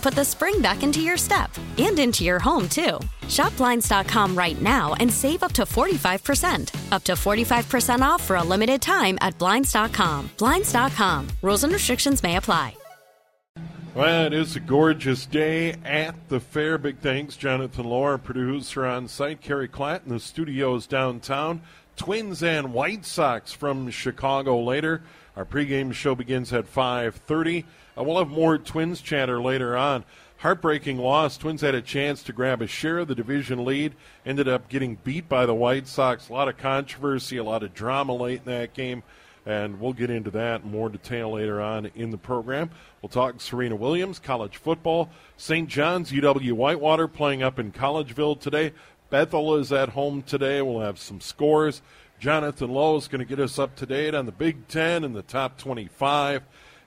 put the spring back into your step and into your home, too. Shop Blinds.com right now and save up to 45%. Up to 45% off for a limited time at Blinds.com. Blinds.com. Rules and restrictions may apply. Well, it is a gorgeous day at the fair. Big thanks, Jonathan Lohr, producer on site, Kerry Klatt in the studios downtown. Twins and White Sox from Chicago later. Our pregame show begins at 5:30. Uh, we'll have more Twins chatter later on. Heartbreaking loss. Twins had a chance to grab a share of the division lead. Ended up getting beat by the White Sox. A lot of controversy, a lot of drama late in that game and we'll get into that in more detail later on in the program. We'll talk Serena Williams, college football, St. John's, UW Whitewater playing up in Collegeville today. Bethel is at home today. We'll have some scores. Jonathan Lowe is going to get us up to date on the Big Ten and the top 25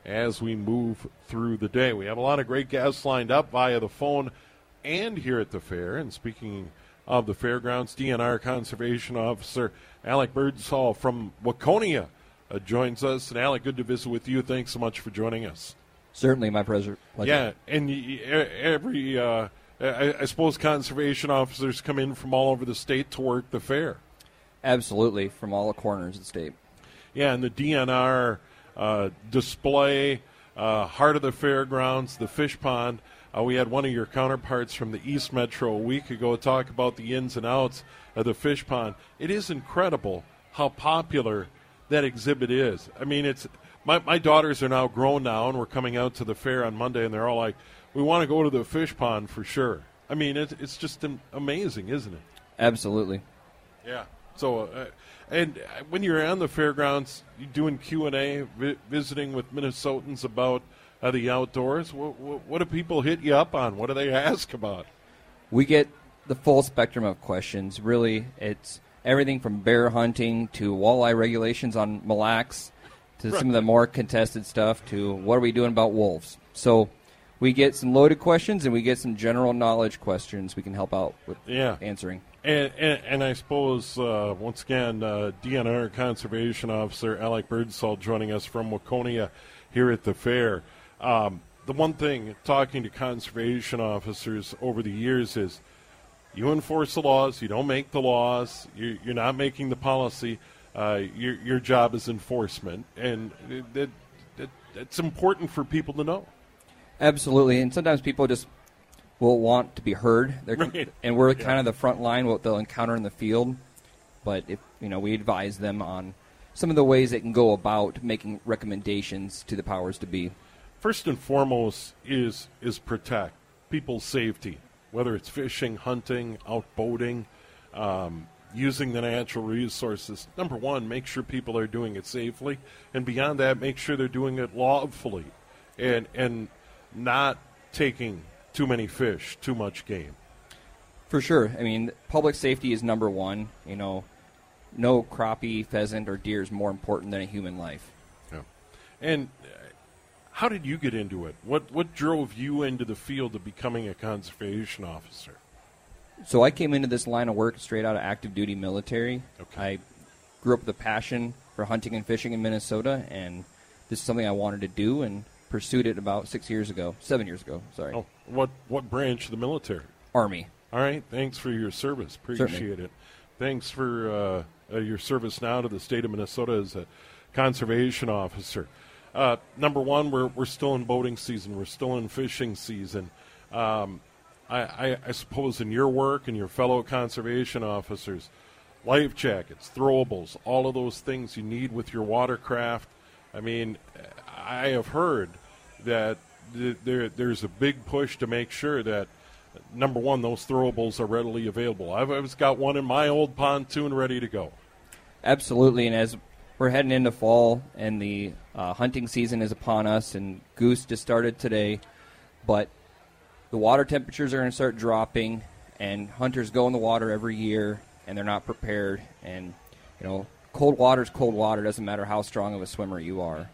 as we move through the day. We have a lot of great guests lined up via the phone and here at the fair. And speaking of the fairgrounds, DNR Conservation Officer Alec Birdsall from Waconia uh, joins us. And Alec, good to visit with you. Thanks so much for joining us. Certainly, my pleasure. Yeah, and every uh, I, I, suppose conservation officers come in from all over the state to work the fair. Absolutely, from all the corners of the state. Yeah, and the DNR uh, display, uh, heart of the fairgrounds, the fish pond. Uh, we had one of your counterparts from the East Metro a week ago talk about the ins and outs of the fish pond. It is incredible how popular that exhibit is. I mean, it's my, my daughters are now grown now, and we're coming out to the fair on Monday, and they're all like, "We want to go to the fish pond for sure." I mean, it's it's just amazing, isn't it? Absolutely. Yeah. So, uh, and when you're on the fairgrounds, you're doing Q and A, vi- visiting with Minnesotans about uh, the outdoors. What, what, what do people hit you up on? What do they ask about? We get the full spectrum of questions. Really, it's everything from bear hunting to walleye regulations on Mille Lacs to right. some of the more contested stuff to what are we doing about wolves. So we get some loaded questions and we get some general knowledge questions we can help out with yeah. answering. And, and, and, I suppose, uh, once again, uh, DNR Conservation Officer Alec Birdsall joining us from Waconia here at the fair. Um, the one thing, talking to conservation officers over the years, is you enforce the laws, you don't make the laws, you're, you're not making the policy. Uh, your, your job is enforcement. And it, it, it, it's important for people to know. Absolutely. And sometimes people just will want to be heard. Right. And we're yeah. kind of the front line, what they'll encounter in the field. But if you know, we advise them on some of the ways they can go about making recommendations to the powers to be. First and foremost is is protect people's safety, whether it's fishing, hunting, out boating, um, using the natural resources. Number one, make sure people are doing it safely, and beyond that, make sure they're doing it lawfully, and and not taking too many fish, too much game. For sure. I mean, public safety is number one. You know, no crappie, pheasant, or deer is more important than a human life. Yeah. And uh, how did you get into it? What what drove you into the field of becoming a conservation officer? So I came into this line of work straight out of active duty military. Okay. I grew up with a passion for hunting and fishing in Minnesota, and this is something I wanted to do and pursued it about six years ago, seven years ago. Sorry, Oh, what what branch of the military? Army. All right. Thanks for your service. Appreciate Certainly. it. Thanks for uh, uh, your service now to the state of Minnesota as a conservation officer. Uh, number one, we're, we're still in boating season. We're still in fishing season. Um, I, I, I suppose in your work and your fellow conservation officers, life jackets, throwables, all of those things you need with your watercraft. I mean, I have heard that th- there, there's a big push to make sure that number one, those throwables are readily available. I've, I've got one in my old pontoon ready to go. Absolutely, and as we're heading into fall and the uh, hunting season is upon us, and goose just started today, but the water temperatures are going to start dropping, and hunters go in the water every year, and they're not prepared. And you know, cold water is cold water. Doesn't matter how strong of a swimmer you are.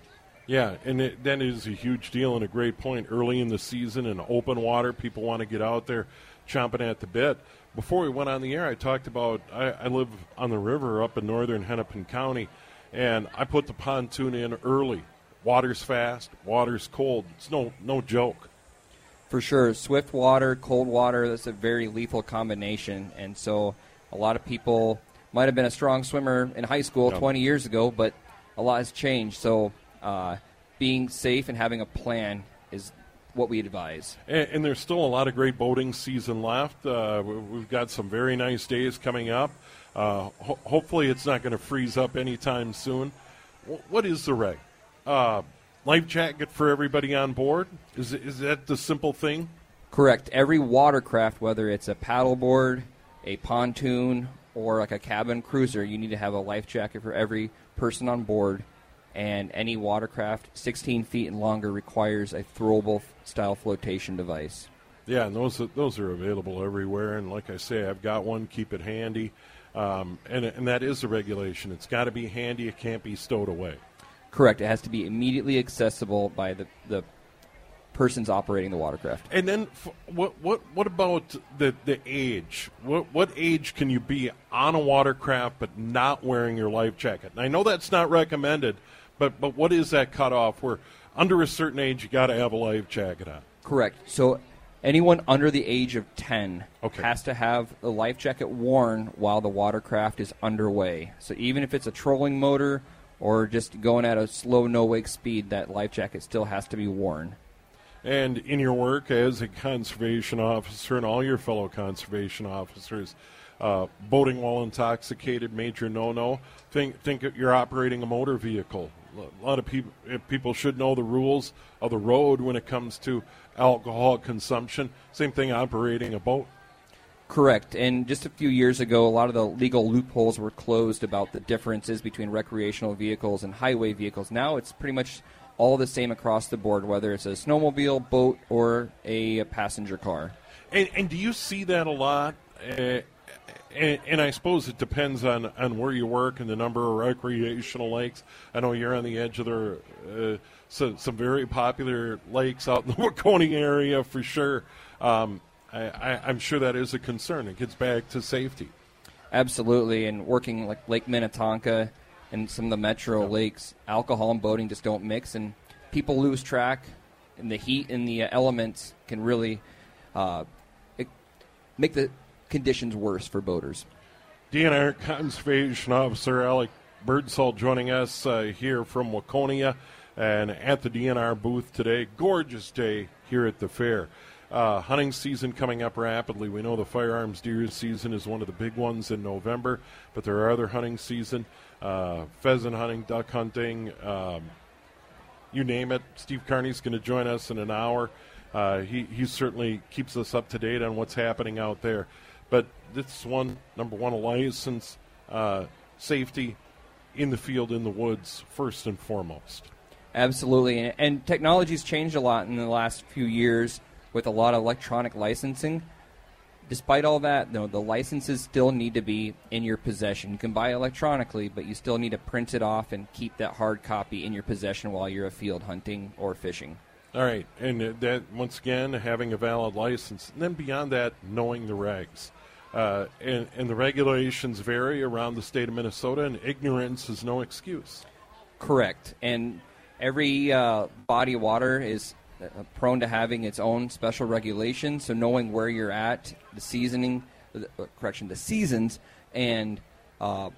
Yeah, and it, that is a huge deal and a great point. Early in the season in open water, people want to get out there chomping at the bit. Before we went on the air, I talked about I, I live on the river up in northern Hennepin County, and I put the pontoon in early. Water's fast, water's cold. It's no no joke. For sure, swift water, cold water, that's a very lethal combination. And so a lot of people might have been a strong swimmer in high school Yeah. 20 years ago, but a lot has changed. So uh, being safe and having a plan is what we advise. And, and there's still a lot of great boating season left. Uh, we- we've got some very nice days coming up. Uh, ho- hopefully, it's not going to freeze up anytime soon. Wh- what is the reg? Uh, life jacket for everybody on board? Is is that the simple thing? Correct. Every watercraft, whether it's a paddleboard, a pontoon, or like a cabin cruiser, you need to have a life jacket for every person on board. And any watercraft 16 feet and longer requires a throwable style flotation device. Yeah, and those those are available everywhere. And like I say, I've got one. Keep it handy. Um, and and that is the regulation. It's got to be handy. It can't be stowed away. Correct. It has to be immediately accessible by the, the persons operating the watercraft. And then, f- what what what about the the age? What what age can you be on a watercraft but not wearing your life jacket? And I know that's not recommended, but but what is that cutoff where under a certain age you got to have a life jacket on? Correct. So anyone under the age of 10 Okay. has to have the life jacket worn while the watercraft is underway. So even if it's a trolling motor or just going at a slow no wake speed, that life jacket still has to be worn. And in your work as a conservation officer and all your fellow conservation officers, uh, boating while intoxicated, major no-no. Think think you're operating a motor vehicle. A lot of people people should know the rules of the road when it comes to alcohol consumption. Same thing operating a boat. Correct. And just a few years ago, a lot of the legal loopholes were closed about the differences between recreational vehicles and highway vehicles. Now it's pretty much all the same across the board, whether it's a snowmobile, boat, or a passenger car. And, and do you see that a lot? Uh, and, and I suppose it depends on, on where you work and the number of recreational lakes. I know you're on the edge of the uh, so, some very popular lakes out in the Waconia area for sure. Um, I, I, I'm sure that is a concern. It gets back to safety. Absolutely, and working like Lake Minnetonka and some of the metro lakes, alcohol and boating just don't mix, and people lose track, and the heat and the elements can really uh, make the conditions worse for boaters. DNR Conservation Officer Alec Birdsall joining us uh, here from Waconia and at the DNR booth today. Gorgeous day here at the fair. Uh, hunting season coming up rapidly. We know the firearms deer season is one of the big ones in November, but there are other hunting season, uh, pheasant hunting, duck hunting, um, you name it. Steve Carney's going to join us in an hour. Uh, he, he certainly keeps us up to date on what's happening out there. But this one, number one, a license, uh, safety in the field, in the woods, first and foremost. Absolutely, and, and technology's changed a lot in the last few years with a lot of electronic licensing. Despite all that, though, the licenses still need to be in your possession. You can buy electronically, but you still need to print it off and keep that hard copy in your possession while you're afield hunting or fishing. All right, and uh, that once again having a valid license, and then beyond that, knowing the regs. Uh, and, and the regulations vary around the state of Minnesota, and ignorance is no excuse. Correct. And every uh, body of water is uh, prone to having its own special regulations. So knowing where you're at, the seasoning, uh, correction, the seasons, and uh,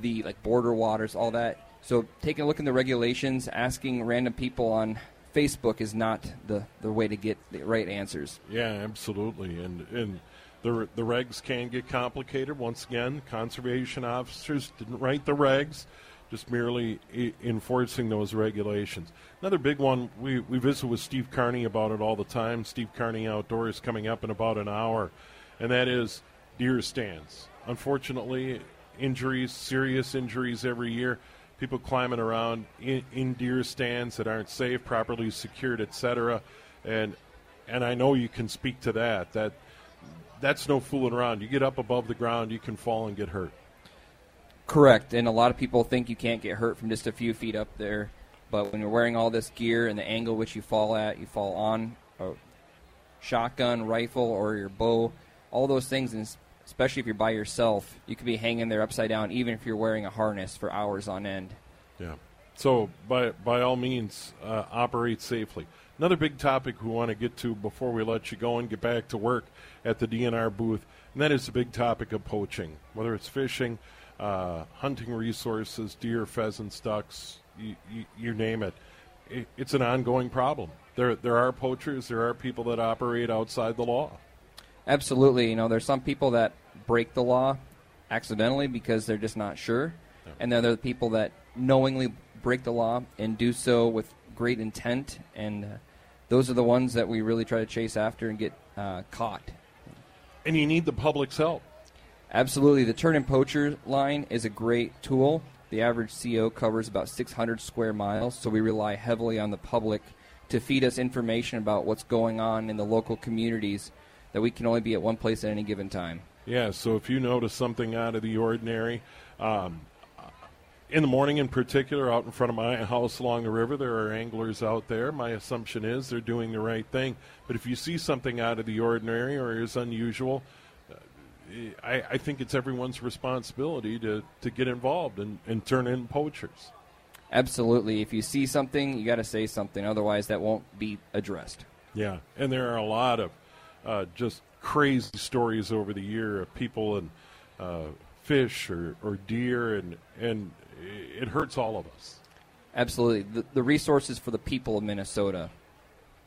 the like border waters, all that. So taking a look in the regulations, asking random people on Facebook is not the, the way to get the right answers. Yeah, absolutely. And and the the regs can get complicated. Once again, conservation officers didn't write the regs, just merely enforcing those regulations. Another big one we we visit with Steve Carney about it all the time. Steve Carney Outdoors coming up in about an hour, and that is deer stands. Unfortunately, injuries, serious injuries every year. People climbing around in, in deer stands that aren't safe, properly secured, etc. And and I know you can speak to that. That that's no fooling around. You get up above the ground, you can fall and get hurt. Correct. And a lot of people think you can't get hurt from just a few feet up there. But when you're wearing all this gear and the angle which you fall at, you fall on a shotgun, rifle, or your bow, all those things, and especially if you're by yourself, you could be hanging there upside down, even if you're wearing a harness for hours on end. Yeah. So by by all means, uh, operate safely. Another big topic we want to get to before we let you go and get back to work at the DNR booth, and that is the big topic of poaching. Whether it's fishing, uh, hunting resources, deer, pheasants, ducks, you, you, you name it. it. It's an ongoing problem. There there are poachers. There are people that operate outside the law. Absolutely. You know, there's some people that break the law accidentally because they're just not sure, and then there are the people that knowingly break the law and do so with great intent, and uh, those are the ones that we really try to chase after and get uh, caught. And you need the public's help. Absolutely. The Turn In Poacher line is a great tool. The average CO covers about 600 square miles, so we rely heavily on the public to feed us information about what's going on in the local communities that we can only be at one place at any given time. Yeah, so if you notice something out of the ordinary, um, in the morning in particular, out in front of my house along the river, there are anglers out there. My assumption is they're doing the right thing. But if you see something out of the ordinary or is unusual, uh, I, I think it's everyone's responsibility to, to get involved and, and turn in poachers. Absolutely. If you see something, you got to say something. Otherwise, that won't be addressed. Yeah, and there are a lot of uh, just crazy stories over the year of people and uh, fish or, or deer, and and it hurts all of us. Absolutely. The, the resources for the people of Minnesota.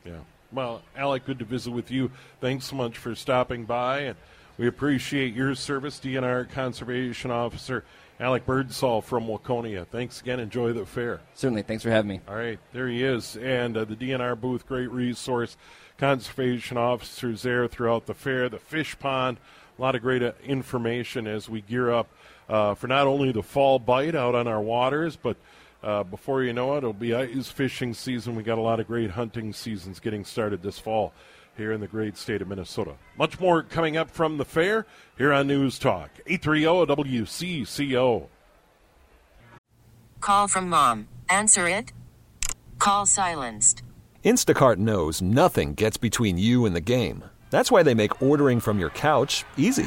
Yeah. Well, Alec, good to visit with you. Thanks so much for stopping by, and we appreciate your service, DNR Conservation Officer Alec Birdsall from Waconia. Thanks again. Enjoy the fair. Certainly. Thanks for having me. All right, there he is, and uh, the DNR booth, great resource. Conservation officers there throughout the fair, the fish pond, a lot of great uh, information as we gear up uh, for not only the fall bite out on our waters, but uh, before you know it, it'll be ice fishing season. We got a lot of great hunting seasons getting started this fall here in the great state of Minnesota. Much more coming up from the fair here on News Talk 830 WCCO. Call from mom. Answer it. Call silenced. Instacart knows nothing gets between you and the game. That's why they make ordering from your couch easy.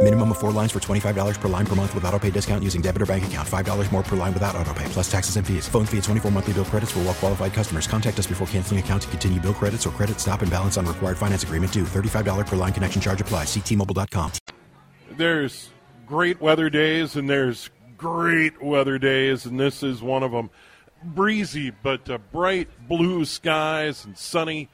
Minimum of four lines for $25 per line per month with auto pay discount using debit or bank account. $5 more per line without auto pay, plus taxes and fees. Phone fee at 24 monthly bill credits for all well qualified customers. Contact us before canceling account to continue bill credits or credit stop and balance on required finance agreement due. $35 per line connection charge apply. Ctmobile.com. There's great weather days and there's great weather days, and this is one of them. Breezy, but uh, bright blue skies and sunny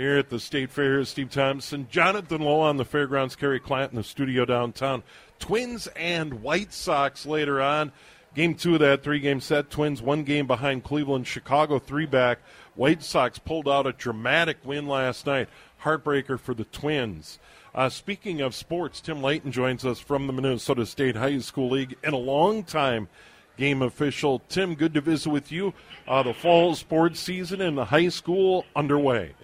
here at the State Fair. Steve Thompson, Jonathan Lowe on the fairgrounds, Kerry Klatt in the studio downtown. Twins and White Sox later on. Game two of that three game set. Twins one game behind Cleveland. Chicago three back. White Sox pulled out a dramatic win last night. Heartbreaker for the Twins. Uh, speaking of sports, Tim Leighton joins us from the Minnesota State High School League and a long time game official. Tim, good to visit with you. Uh, the fall sports season in the high school underway.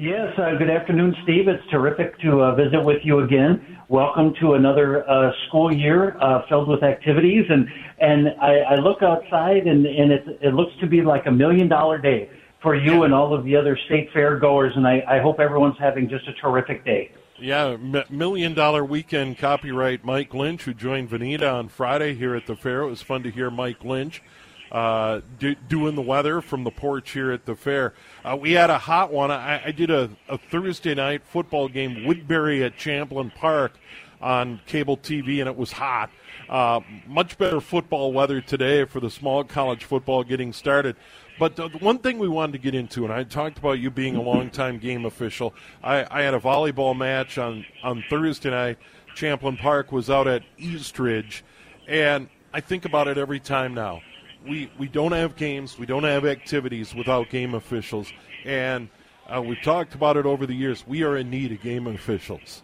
Yes, uh, good afternoon, Steve. It's terrific to uh, visit with you again. Welcome to another uh, school year uh, filled with activities, and and I, I look outside and and it, it looks to be like a million dollar day for you and all of the other state fair goers, and I, I hope everyone's having just a terrific day. Yeah, million dollar weekend copyright Mike Lynch, who joined Vanita on Friday here at the fair. It was fun to hear Mike Lynch uh, do, doing the weather from the porch here at the fair. Uh, we had a hot one. I, I did a, a, Thursday night football game, Woodbury at Champlin Park on cable TV, and it was hot. Uh, much better football weather today for the small college football getting started. But the one thing we wanted to get into, and I talked about you being a longtime game official. I, I had a volleyball match on, on Thursday night. Champlin Park was out at Eastridge, and I think about it every time now. We we don't have games, we don't have activities without game officials, and uh, we've talked about it over the years. We are in need of game officials.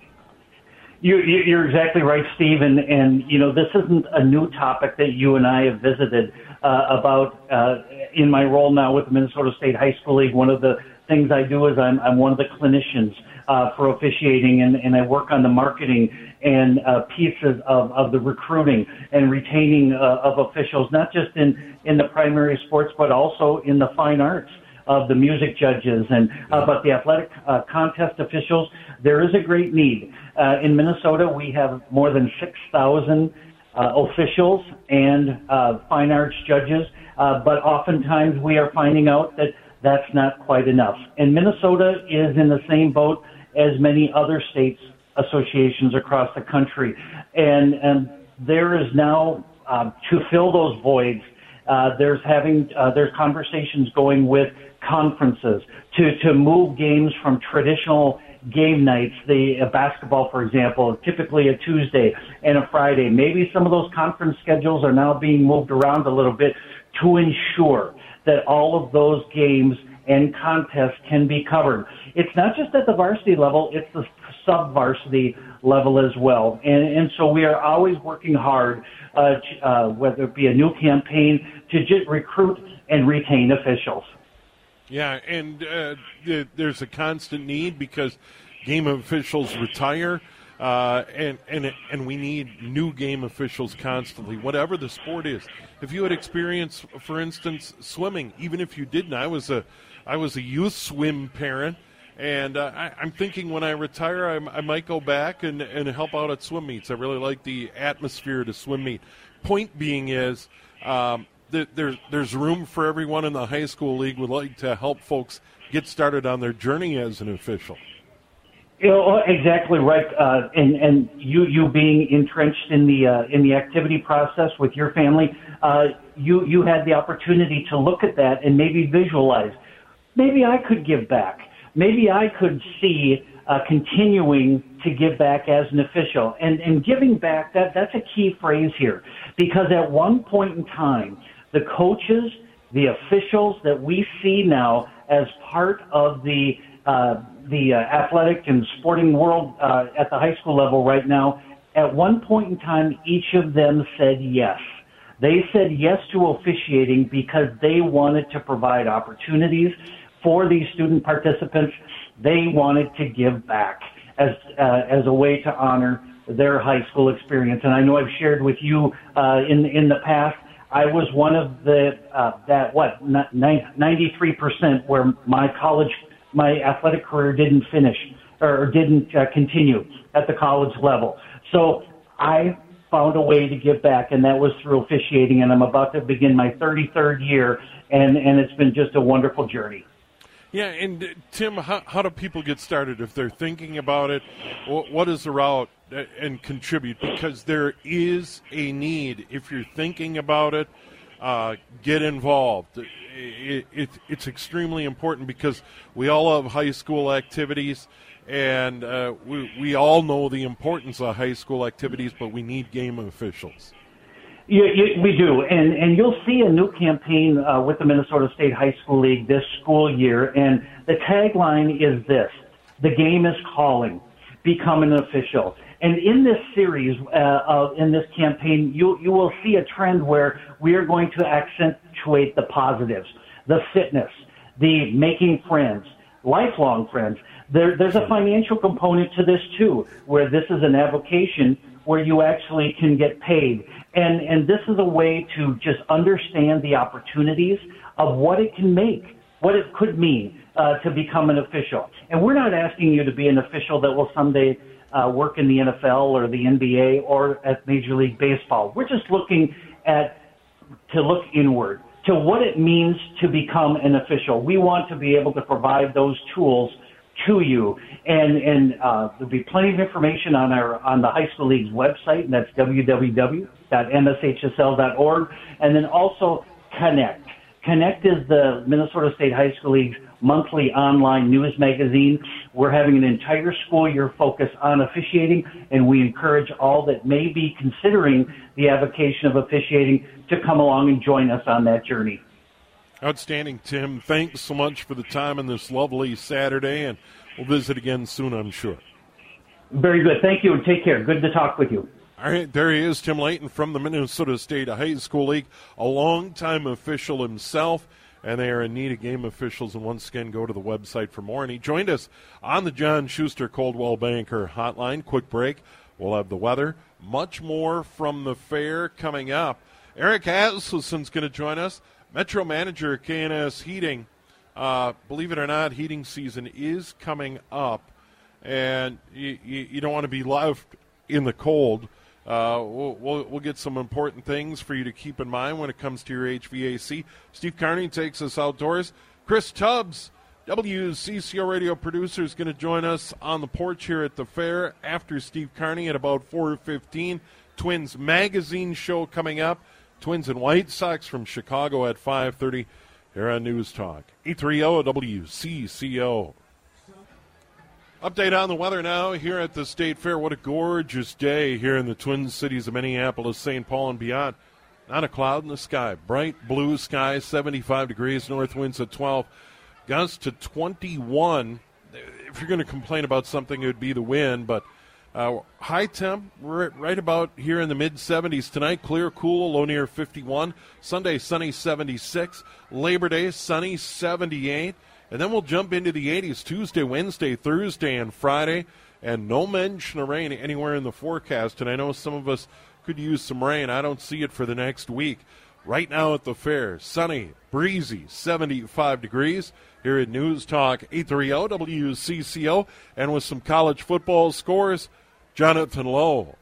You, you're exactly right, Steve, and, and you know this isn't a new topic that you and I have visited uh, about uh, in my role now with the Minnesota State High School League. One of the things I do is I'm, I'm one of the clinicians uh, for officiating, and, and I work on the marketing and uh, pieces of, of the recruiting and retaining uh, of officials, not just in, in the primary sports, but also in the fine arts of the music judges and uh, but the athletic uh, contest officials. There is a great need uh, in Minnesota. We have more than six thousand uh, officials and uh, fine arts judges, uh, but oftentimes we are finding out that that's not quite enough. And Minnesota is in the same boat as many other states associations across the country, and and there is now uh, to fill those voids. Uh, there's having uh, there's conversations going with conferences to to move games from traditional game nights, the uh, basketball, for example, typically a Tuesday and a Friday. Maybe some of those conference schedules are now being moved around a little bit to ensure that all of those games and contests can be covered. It's not just at the varsity level, it's the sub varsity level as well. And, and so we are always working hard, uh, uh, whether it be a new campaign, to recruit and retain officials. Yeah, and uh, th- there's a constant need because game officials retire, uh, and and and we need new game officials constantly, whatever the sport is. If you had experience, for instance, swimming, even if you didn't, I was a I was a youth swim parent. And uh, I, am thinking when I retire, I, I might go back and, and help out at swim meets. I really like the atmosphere at a swim meet. Point being is, um, there, there's room for everyone in the high school league would like to help folks get started on their journey as an official. You know, exactly right. Uh, and and you you being entrenched in the uh, in the activity process with your family, uh, you you had the opportunity to look at that and maybe visualize. Maybe I could give back. Maybe I could see uh, continuing to give back as an official. And and giving back that that's a key phrase here, because at one point in time the coaches, the officials that we see now as part of the uh, the uh, athletic and sporting world uh, at the high school level right now. At one point in time, each of them said yes. They said yes to officiating because they wanted to provide opportunities for these student participants. They wanted to give back as uh, as a way to honor their high school experience. And I know I've shared with you uh, in in the past. I was one of the uh, that what ninety three percent where my college my athletic career didn't finish or didn't uh, continue at the college level. So I found a way to give back, and that was through officiating. And I'm about to begin my 33rd year, and and it's been just a wonderful journey. Yeah, and uh, Tim, how, how do people get started if they're thinking about it? What, is the route uh, and contribute? Because there is a need. If you're thinking about it, uh, get involved. It, it, it's extremely important because we all have high school activities and uh, we, we all know the importance of high school activities, but we need game officials. Yeah, we do, and and you'll see a new campaign uh, with the Minnesota State High School League this school year, and the tagline is this: "The game is calling, become an official." And in this series, uh, in this campaign, you you will see a trend where we are going to accentuate the positives, the fitness, the making friends, lifelong friends, there, there's a financial component to this too, where this is an avocation where you actually can get paid. And, and this is a way to just understand the opportunities of what it can make, what it could mean uh, to become an official. And we're not asking you to be an official that will someday uh, work in the NFL or the NBA or at Major League Baseball. We're just looking at to look inward to what it means to become an official. We want to be able to provide those tools to you. And and uh, there'll be plenty of information on our on the high school league's website, and that's www.mshsl.org. And then also Connect. Connect is the Minnesota State High School League's monthly online news magazine. We're having an entire school year focus on officiating, and we encourage all that may be considering the avocation of officiating to come along and join us on that journey. Outstanding, Tim. Thanks so much for the time on this lovely Saturday, and we'll visit again soon, I'm sure. Very good. Thank you, and take care. Good to talk with you. All right, there he is, Tim Leighton from the Minnesota State High School League, a longtime official himself, and they are in need of game officials. And once again, go to the website for more. And he joined us on the John Schuster Coldwell Banker Hotline. Quick break. We'll have the weather, much more from the fair coming up. Eric Asleson's going to join us. Metro manager K&S Heating, uh, believe it or not, heating season is coming up, and you, you, you don't want to be left in the cold. Uh, we'll, we'll, we'll, get some important things for you to keep in mind when it comes to your HVAC. Steve Carney takes us outdoors. Chris Tubbs, WCCO radio producer, is going to join us on the porch here at the fair after Steve Carney at about 4.15. Twins Magazine show coming up. Twins and White Sox from Chicago at 5:30 here on News Talk. 830 WCCO. Update on the weather now here at the State Fair. What a gorgeous day here in the Twin Cities of Minneapolis, St. Paul, and beyond. Not a cloud in the sky. Bright blue sky, 75 degrees, north winds at 12, gusts to 21. If you're going to complain about something, it would be the wind, but uh, high temp, right about here in the mid 70s tonight. Clear, cool, low near 51. Sunday, sunny 76. Labor Day, sunny 78. And then we'll jump into the 80s Tuesday, Wednesday, Thursday, and Friday. And no mention of rain anywhere in the forecast. And I know some of us could use some rain. I don't see it for the next week. Right now at the fair, sunny, breezy, 75 degrees here at News Talk 830 WCCO. And with some college football scores, Jonathan Lowell.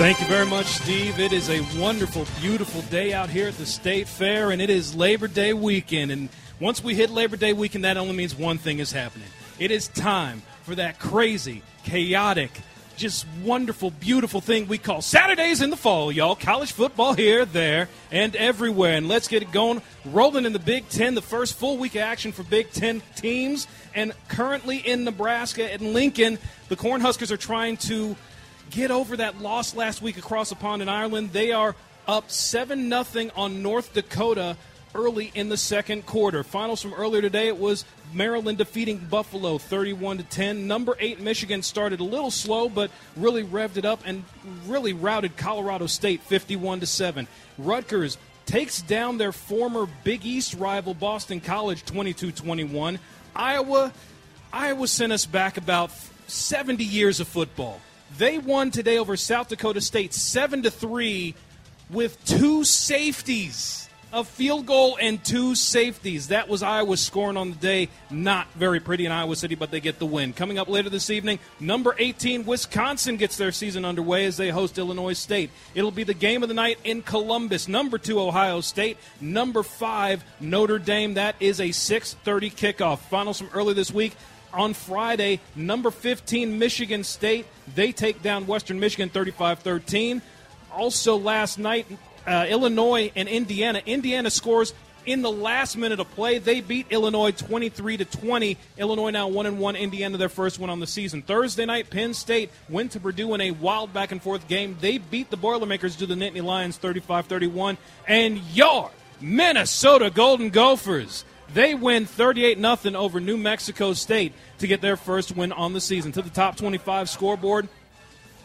Thank you very much, Steve. It is a wonderful, beautiful day out here at the State Fair, and it is Labor Day weekend. And once we hit Labor Day weekend, that only means one thing is happening. It is time for that crazy, chaotic, just wonderful, beautiful thing we call Saturdays in the fall, y'all. College football here, there, and everywhere. And let's get it going. Rolling in the Big Ten, the first full week of action for Big Ten teams. And currently in Nebraska and Lincoln, the Cornhuskers are trying to get over that loss last week across the pond in Ireland. They are up 7 0 on North Dakota early in the second quarter. Finals from earlier today it was Maryland defeating Buffalo 31 to 10. Number 8 Michigan started a little slow but really revved it up and really routed Colorado State 51 to 7. Rutgers takes down their former Big East rival Boston College 22-21. Iowa Iowa sent us back about 70 years of football. They won today over South Dakota State 7 to 3 with two safeties. A field goal and two safeties. That was Iowa's scoring on the day. Not very pretty in Iowa City, but they get the win. Coming up later this evening, number 18, Wisconsin gets their season underway as they host Illinois State. It'll be the game of the night in Columbus. Number 2, Ohio State. Number 5, Notre Dame. That is a 6.30 kickoff. Finals from early this week on Friday, number 15, Michigan State. They take down Western Michigan 35 13. Also, last night, uh, Illinois and Indiana. Indiana scores in the last minute of play. They beat Illinois 23 to 20. Illinois now 1 and 1. Indiana their first win on the season. Thursday night, Penn State went to Purdue in a wild back and forth game. They beat the Boilermakers to the Nittany Lions 35-31. And your Minnesota Golden Gophers they win 38 0 over New Mexico State to get their first win on the season. To the top 25 scoreboard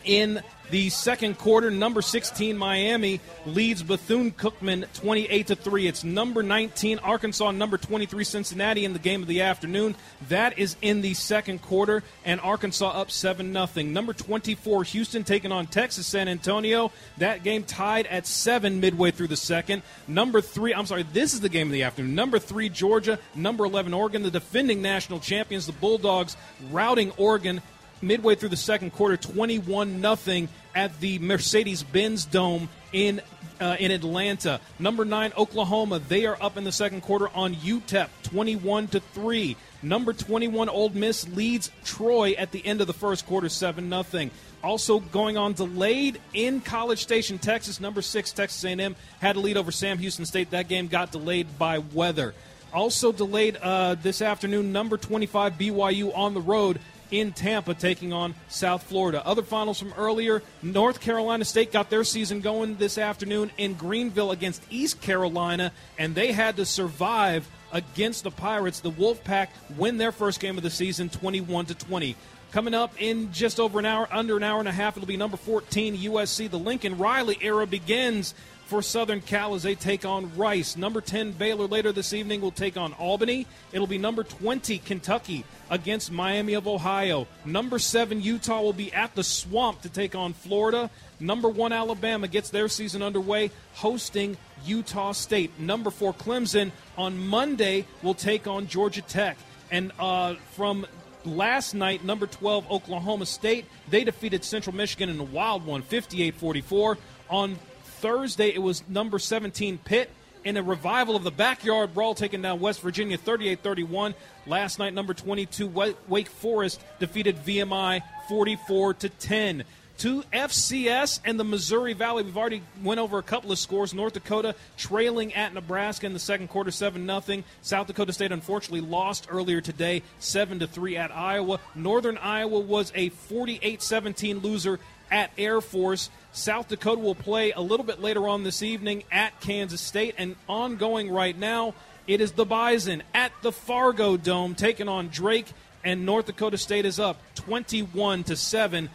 in the second quarter, number 16 Miami leads Bethune Cookman 28 to 3. It's number 19 Arkansas, number 23 Cincinnati in the game of the afternoon. That is in the second quarter, and Arkansas up 7 0. Number 24 Houston taking on Texas San Antonio. That game tied at 7 midway through the second. Number 3, I'm sorry, this is the game of the afternoon. Number 3 Georgia, number 11 Oregon, the defending national champions, the Bulldogs routing Oregon midway through the second quarter, 21 nothing at the Mercedes-Benz Dome in uh, in Atlanta. Number nine, Oklahoma. They are up in the second quarter on UTEP, 21 to three. Number 21, Ole Miss leads Troy at the end of the first quarter, seven nothing. Also going on delayed in College Station, Texas. Number six, Texas A&M had a lead over Sam Houston State. That game got delayed by weather. Also delayed uh, this afternoon. Number 25, BYU on the road in Tampa taking on South Florida. Other finals from earlier North Carolina State got their season going this afternoon in Greenville against East Carolina, and they had to survive against the Pirates. The Wolfpack win their first game of the season 21 to 20. Coming up in just over an hour, under an hour and a half, it'll be number 14 USC. The Lincoln Riley era begins for Southern Cal as they take on Rice. Number 10 Baylor later this evening will take on Albany. It'll be number 20 Kentucky against Miami of Ohio. Number 7 Utah will be at the Swamp to take on Florida. Number 1 Alabama gets their season underway hosting Utah State. Number 4 Clemson on Monday will take on Georgia Tech. And uh, from last night, number 12 Oklahoma State, they defeated Central Michigan in a wild one, 58-44. On Thursday, it was number 17 Pitt in a revival of the backyard brawl taking down West Virginia 38 31. Last night, number 22 Wake Forest defeated VMI 44 to 10 to FCS and the Missouri Valley. We've already went over a couple of scores. North Dakota trailing at Nebraska in the second quarter, seven 0 South Dakota State unfortunately lost earlier today, seven to three at Iowa. Northern Iowa was a 48-17 loser at Air Force. South Dakota will play a little bit later on this evening at Kansas State, and ongoing right now, it is the Bison at the Fargo Dome taking on Drake, and North Dakota State is up 21 to seven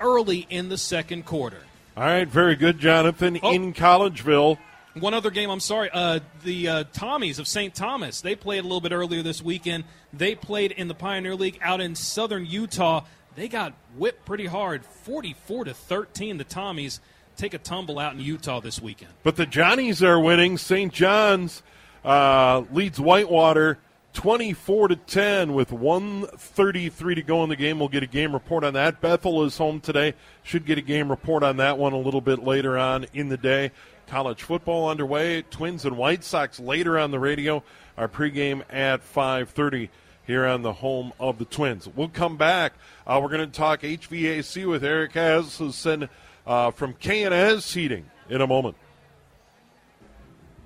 early in the second quarter. All right, very good, Jonathan. Oh. In Collegeville. One other game, I'm sorry. Uh, the uh, Tommies of St. Thomas, they played a little bit earlier this weekend. They played in the Pioneer League out in southern Utah they got whipped pretty hard, 44 to 13. The Tommies take a tumble out in Utah this weekend. But the Johnnies are winning. St. John's uh, leads Whitewater 24 to 10 with 133 to go in the game. We'll get a game report on that. Bethel is home today. Should get a game report on that one a little bit later on in the day. College football underway. Twins and White Sox later on the radio. Our pregame at 5:30 here on the home of the Twins. We'll come back. Uh, we're going to talk HVAC with Eric Asmussen uh, from K&S Heating in a moment.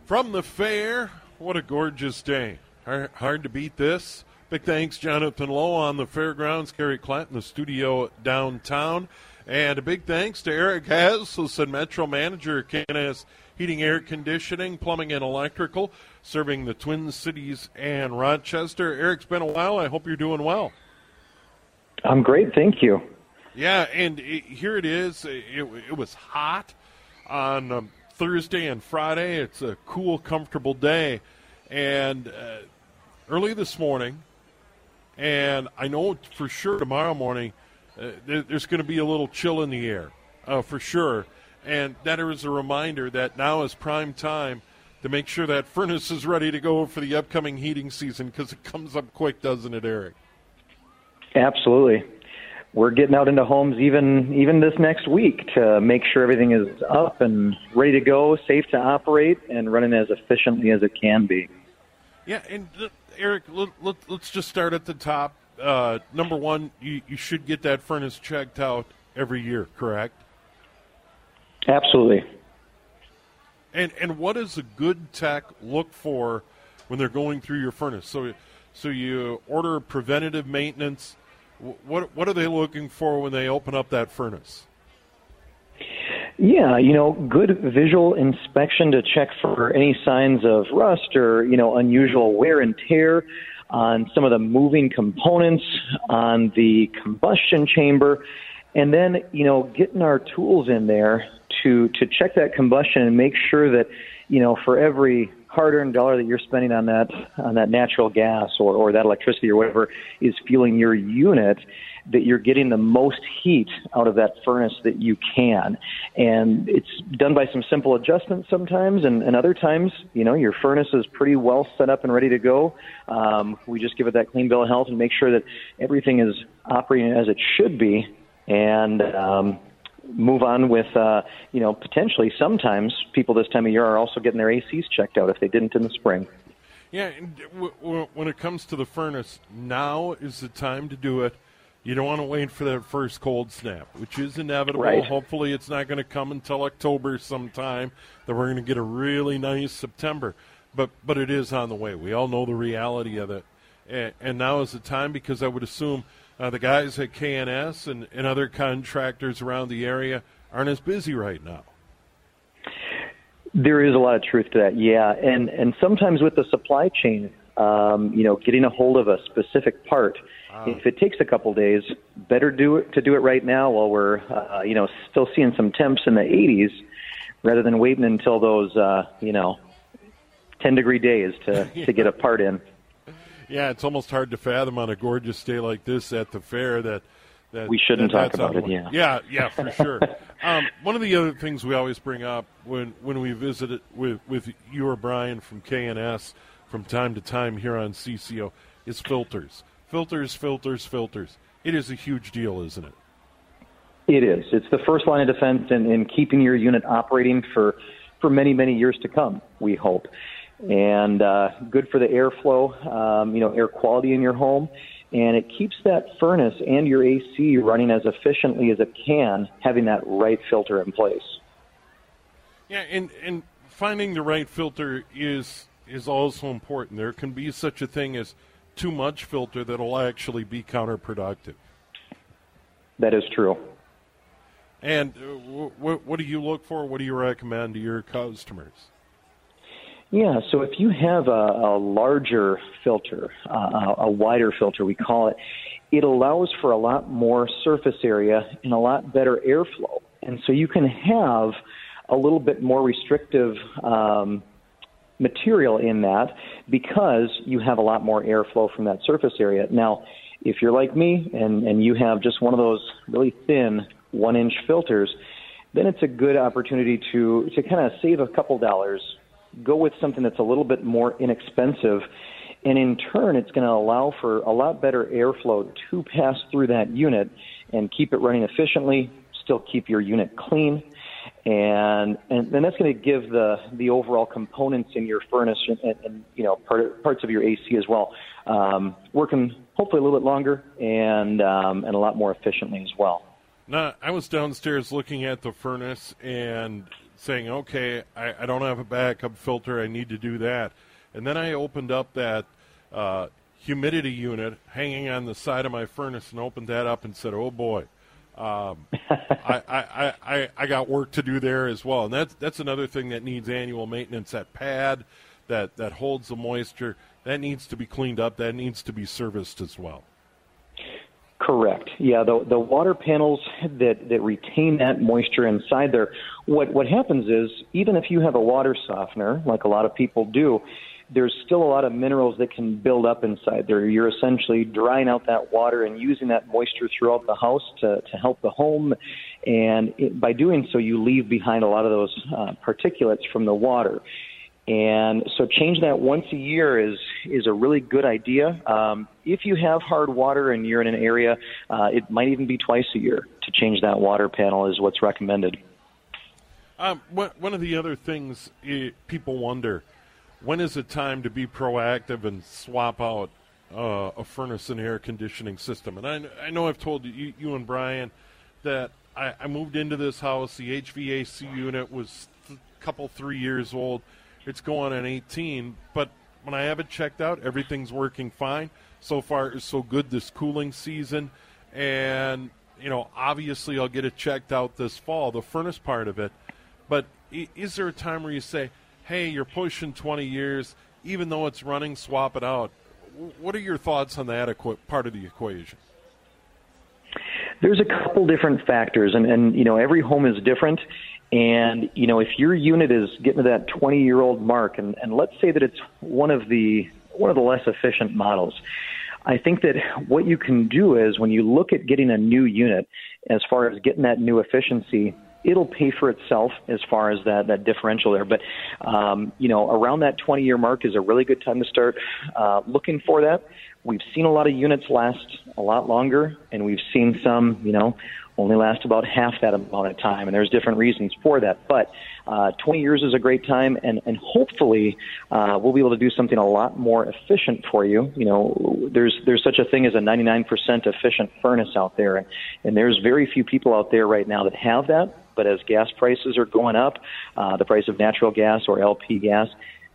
From the fair, what a gorgeous day. Hard, to beat this. Big thanks, Jonathan Lowe on the fairgrounds, Kerry Klatt in the studio downtown. And a big thanks to Eric Asmussen, Metro Manager, K&S Heating, Air Conditioning, Plumbing, and Electrical. serving the Twin Cities and Rochester. Eric, it's been a while. I hope you're doing well. I'm great, thank you. Yeah, and it, here it is. It, it was hot on um, Thursday and Friday. It's a cool, comfortable day. And uh, early this morning, and I know for sure tomorrow morning, uh, there, there's going to be a little chill in the air, uh, for sure. And that is a reminder that now is prime time to make sure that furnace is ready to go for the upcoming heating season because it comes up quick, doesn't it, Eric? Absolutely. We're getting out into homes even even this next week to make sure everything is up and ready to go, safe to operate, and running as efficiently as it can be. Yeah, and Eric, let, let, us just start at the top. Uh, number one, you, you should get that furnace checked out every year, correct? Absolutely. And and what does a good tech look for when they're going through your furnace? So so you order preventative maintenance. What what are they looking for when they open up that furnace? Yeah, you know, good visual inspection to check for any signs of rust or, you know, unusual wear and tear on some of the moving components on the combustion chamber. And then, you know, getting our tools in there to to check that combustion and make sure that, you know, for every hard-earned dollar that you're spending on that on that natural gas or, or that electricity or whatever is fueling your unit, that you're getting the most heat out of that furnace that you can. And it's done by some simple adjustments sometimes, and, and other times, you know, your furnace is pretty well set up and ready to go. Um, we just give it that clean bill of health and make sure that everything is operating as it should be. And um, move on with, uh, you know, potentially sometimes people this time of year are also getting their ACs checked out if they didn't in the spring. Yeah, w- w- when it comes to the furnace, now is the time to do it. You don't want to wait for that first cold snap, which is inevitable. Right. Hopefully, it's not going to come until October sometime. That we're going to get a really nice September, but but it is on the way. We all know the reality of it, and, and now is the time because I would assume uh, the guys at KNS and, and other contractors around the area aren't as busy right now. There is a lot of truth to that, yeah, and and sometimes with the supply chain, um, you know, getting a hold of a specific part, if it takes a couple days, better do it to do it right now while we're, uh, you know, still seeing some temps in the 80s, rather than waiting until those, uh, you know, 10 degree days to to get a part in. Yeah, it's almost hard to fathom on a gorgeous day like this at the fair that that We shouldn't that, talk about it, yeah. yeah, yeah, for sure. um, one of the other things we always bring up when when we visit it with with you or Brian from KNS from time to time here on CCO is filters, filters, filters, filters. It is a huge deal, isn't it? It is. It's the first line of defense in, in keeping your unit operating for for many many years to come. We hope, and uh, good for the airflow, um, you know, air quality in your home, and it keeps that furnace and your AC running as efficiently as it can, having that right filter in place. Yeah, and and finding the right filter is is also important. There can be such a thing as too much filter that'll actually be counterproductive. That is true. And uh, what what do you look for? What do you recommend to your customers? Yeah, so if you have a, a larger filter, uh, a wider filter, we call it, it allows for a lot more surface area and a lot better airflow. And so you can have a little bit more restrictive um, material in that because you have a lot more airflow from that surface area. Now, if you're like me and, and you have just one of those really thin one inch filters, then it's a good opportunity to, to kind of save a couple dollars, go with something that's a little bit more inexpensive, and in turn, it's going to allow for a lot better airflow to pass through that unit and keep it running efficiently, still keep your unit clean, and and then that's going to give the the overall components in your furnace and, and, and you know part, parts of your AC as well um, working hopefully a little bit longer and um, and a lot more efficiently as well. Now, I was downstairs looking at the furnace and saying, okay, I, I don't have a backup filter. I need to do that. And then I opened up that uh, humidity unit hanging on the side of my furnace and opened that up and said, oh boy. Um, I, I, I, I got work to do there as well, and that's that's another thing that needs annual maintenance. That pad, that, that holds the moisture, that needs to be cleaned up. That needs to be serviced as well. Correct. Yeah, the the water panels that that retain that moisture inside there. What what happens is even if you have a water softener, like a lot of people do, there's still a lot of minerals that can build up inside there. You're essentially drying out that water and using that moisture throughout the house to to help the home, and it, by doing so, you leave behind a lot of those uh, particulates from the water. And so change that once a year is is a really good idea. Um, if you have hard water and you're in an area, uh, it might even be twice a year to change that water panel is what's recommended. Um, one of the other things people wonder, when is it time to be proactive and swap out uh, a furnace and air conditioning system? And I, I know I've told you, you and Brian, that I, I moved into this house. The HVAC unit was a couple, three years old it's going on 18, but when I have it checked out, everything's working fine. So far, it's so good this cooling season. And, you know, obviously I'll get it checked out this fall, the furnace part of it. But is there a time where you say, hey, you're pushing 20 years, even though it's running, swap it out? What are your thoughts on that part of the equation? There's a couple different factors, and, and you know every home is different. And you know, if your unit is getting to that 20 year old mark, and, and let's say that it's one of the one of the less efficient models, I think that what you can do is when you look at getting a new unit, as far as getting that new efficiency, it'll pay for itself as far as that that differential there. But um, you know, around that 20 year mark is a really good time to start uh, looking for that. We've seen a lot of units last a lot longer, and we've seen some, you know, only last about half that amount of time, and there's different reasons for that. But uh, 20 years is a great time, and and hopefully uh, we'll be able to do something a lot more efficient for you. You know, there's there's such a thing as a 99% efficient furnace out there, and and there's very few people out there right now that have that. But as gas prices are going up, uh, the price of natural gas or LP gas,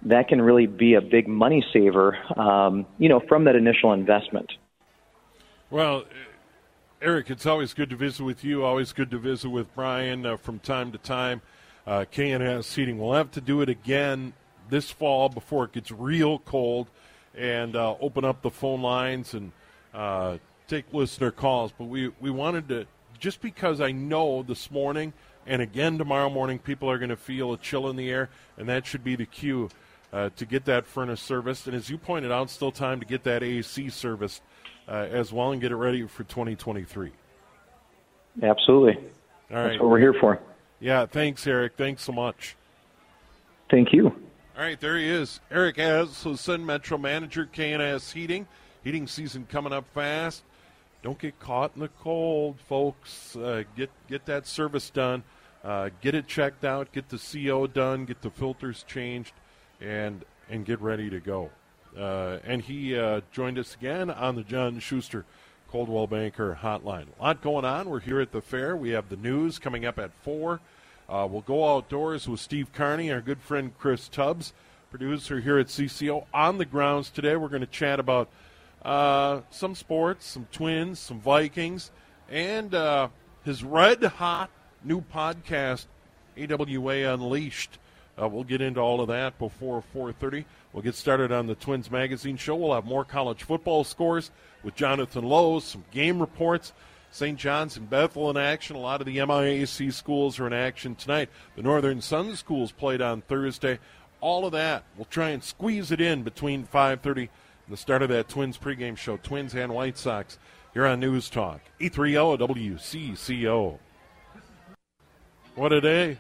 that can really be a big money saver, um, you know, from that initial investment. Well, Eric, it's always good to visit with you. Always good to visit with Brian uh, from time to time. Uh, Heating. We'll have to do it again this fall before it gets real cold, and uh, open up the phone lines and uh, take listener calls. But we we wanted to just because I know this morning and again tomorrow morning people are going to feel a chill in the air, and that should be the cue uh, to get that furnace serviced. And as you pointed out, still time to get that AC serviced uh, as well and get it ready for 2023. Absolutely. All right. That's what we're here for. Yeah, thanks, Eric. Thanks so much. Thank you. All right, there he is. Eric Asmussen, Metro Manager, KNS Heating. Heating season coming up fast. Don't get caught in the cold, folks. Uh, get get that service done. Uh, get it checked out. Get the CO done. Get the filters changed and and get ready to go. Uh, and he uh, joined us again on the John Schuster Coldwell Banker Hotline. A lot going on. We're here at the fair. We have the news coming up at four. Uh, we'll go outdoors with Steve Carney, our good friend Chris Tubbs, producer here at CCO, on the grounds today. We're going to chat about uh, some sports, some Twins, some Vikings, and uh, his red hot new podcast, AWA Unleashed. Uh, we'll get into all of that before 4:30. We'll get started on the Twins Magazine show. We'll have more college football scores with Jonathan Lowe, some game reports. St. John's and Bethel in action. A lot of the MIAC schools are in action tonight. The Northern Sun schools played on Thursday. All of that, we'll try and squeeze it in between 5:30 and the start of that Twins pregame show. Twins and White Sox here on News Talk. 830 WCCO. What a day!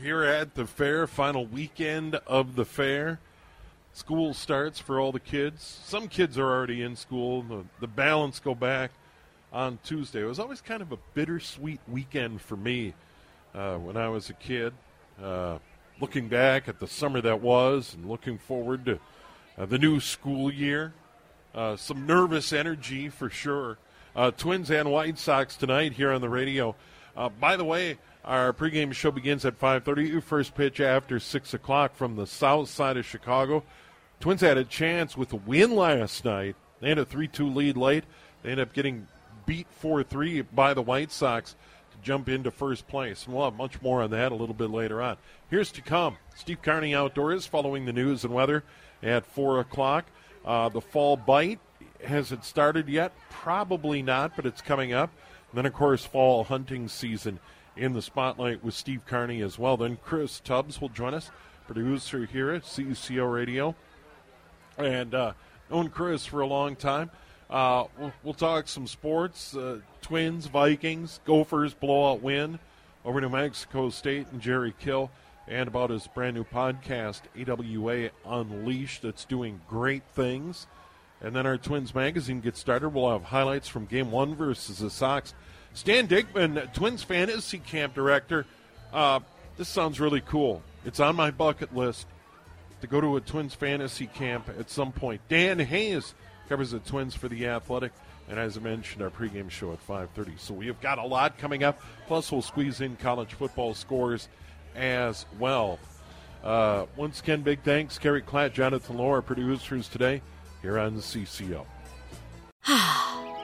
here at the fair, final weekend of the fair. School starts for all the kids. Some kids are already in school. The, the balance go back on Tuesday. It was always kind of a bittersweet weekend for me uh, when I was a kid. Uh, looking back at the summer that was and looking forward to uh, the new school year. Uh, some nervous energy for sure. Uh, Twins and White Sox tonight here on the radio. Uh, by the way, our pregame show begins at 5:30. First pitch after six o'clock from the south side of Chicago. Twins had a chance with a win last night. They had a 3-2 lead late. They end up getting beat 4-3 by the White Sox to jump into first place. And we'll have much more on that a little bit later on. Here's to come. Steve Carney Outdoors following the news and weather at 4 o'clock. Uh, the fall bite, has it started yet? Probably not, but it's coming up. And then, of course, fall hunting season in the spotlight with Steve Carney as well. Then Chris Tubbs will join us, producer here at CCO Radio. And uh, known Chris for a long time. Uh, we'll, we'll, talk some sports. Uh, Twins, Vikings, Gophers blowout win over New Mexico State and Jerry Kill, and about his brand new podcast, AWA Unleashed, that's doing great things. And then our Twins magazine gets started. We'll have highlights from Game One versus the Sox. Stan Dickman, Twins fantasy camp director. Uh, this sounds really cool. It's on my bucket list to go to a Twins fantasy camp at some point. Dan Hayes covers the Twins for the Athletic, and as I mentioned, our pregame show at 5:30. So we have got a lot coming up. Plus, we'll squeeze in college football scores as well. Uh, once again, big thanks, Kerry Klatt, Jonathan Lohr, producers today here on the CCO.